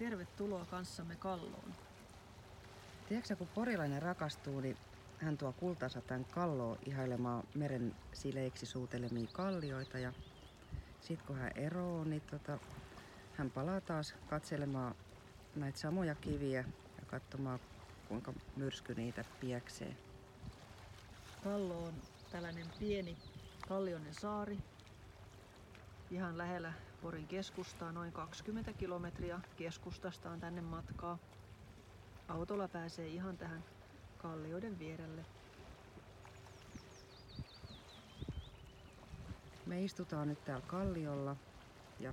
Tervetuloa kanssamme kalloon. Tiedätkö, kun porilainen rakastuu, niin hän tuo kultansa tämän kalloon ihailemaan meren sileiksi suutelemia kallioita. Ja sitten kun hän eroo, niin tota, hän palaa taas katselemaan näitä samoja kiviä ja katsomaan, kuinka myrsky niitä pieksee. Kallo on tällainen pieni kallioinen saari. Ihan lähellä Porin keskustaa, noin 20 kilometriä keskustasta on tänne matkaa. Autolla pääsee ihan tähän kallioiden vierelle. Me istutaan nyt täällä kalliolla ja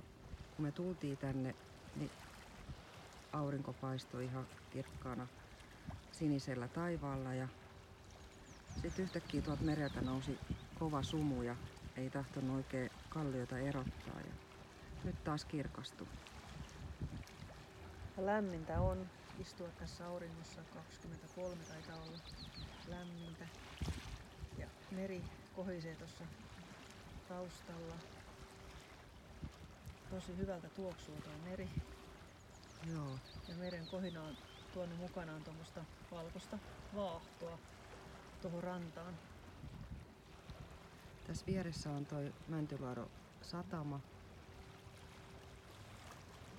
kun me tultiin tänne, niin aurinko paistoi ihan kirkkaana sinisellä taivaalla ja sitten yhtäkkiä tuolta mereltä nousi kova sumu ja ei tahtonut oikein kalliota erottaa ja nyt taas kirkastui. Lämmintä on istua tässä auringossa, 23 taitaa olla lämmintä. Ja meri kohisee tuossa taustalla. Tosi hyvältä tuoksuu tuo meri. Joo, Ja meren kohina on tuonut mukanaan tuommoista valkoista vaahtoa tuohon rantaan. tässä vieressä on toi Mäntylaaro satama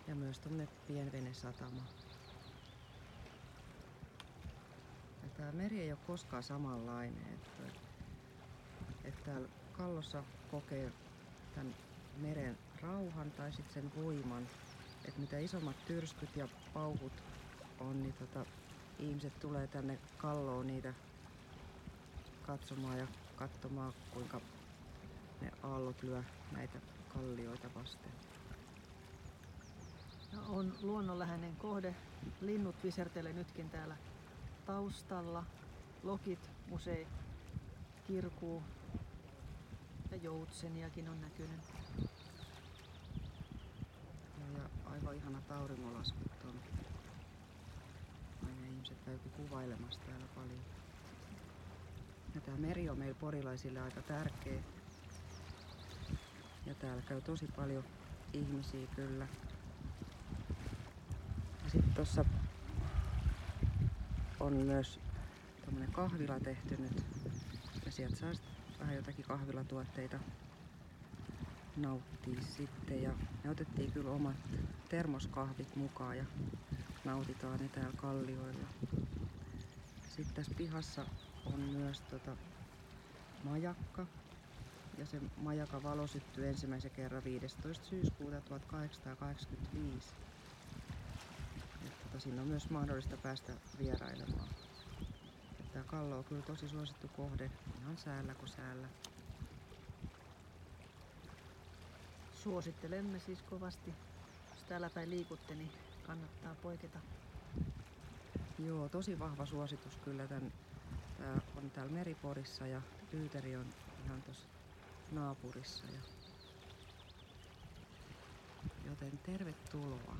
ja myös tuommoinen pienvenesatama. Ja tää meri ei ole koskaan samanlainen. Että, että täällä kallossa kokee tämän meren rauhan tai sitten sen voiman. Että mitä isommat tyrskyt ja pauhut on, niin tota, ihmiset tulee tänne kalloon niitä katsomaan ja katsomaan, kuinka ne aallot lyö näitä kallioita vasten. On luonnonläheinen kohde. Linnut visertelee nytkin täällä taustalla. Lokit usein kirkuu ja joutseniakin on näkynyt. Ja, aivan ihanat auringonlaskut on. Aina ihmiset käykin kuvailemassa täällä paljon. Ja tää meri on meillä porilaisille aika tärkeä. Ja täällä käy tosi paljon ihmisiä kyllä. Tuossa on myös tämmönen kahvila tehty nyt. Ja sieltä saa vähän jotakin kahvilatuotteita nauttia sitten. Ja me otettiin kyllä omat termoskahvit mukaan ja nautitaan ne täällä kallioilla. Sitten tässä pihassa on myös tota majakka. Ja se majakan valo syttyi ensimmäisen kerran 15. syyskuuta 1885. Ja tota, siinä on myös mahdollista päästä vierailemaan. Tämä kallo on kyllä tosi suosittu kohde, ihan säällä kuin säällä. Suosittelemme siis kovasti. Jos täällä päin liikutte, niin kannattaa poiketa. Joo, tosi vahva suositus kyllä. Tän, tää on täällä Meriporissa ja Lyyteri on ihan tuossa naapurissa. Ja... Joten tervetuloa.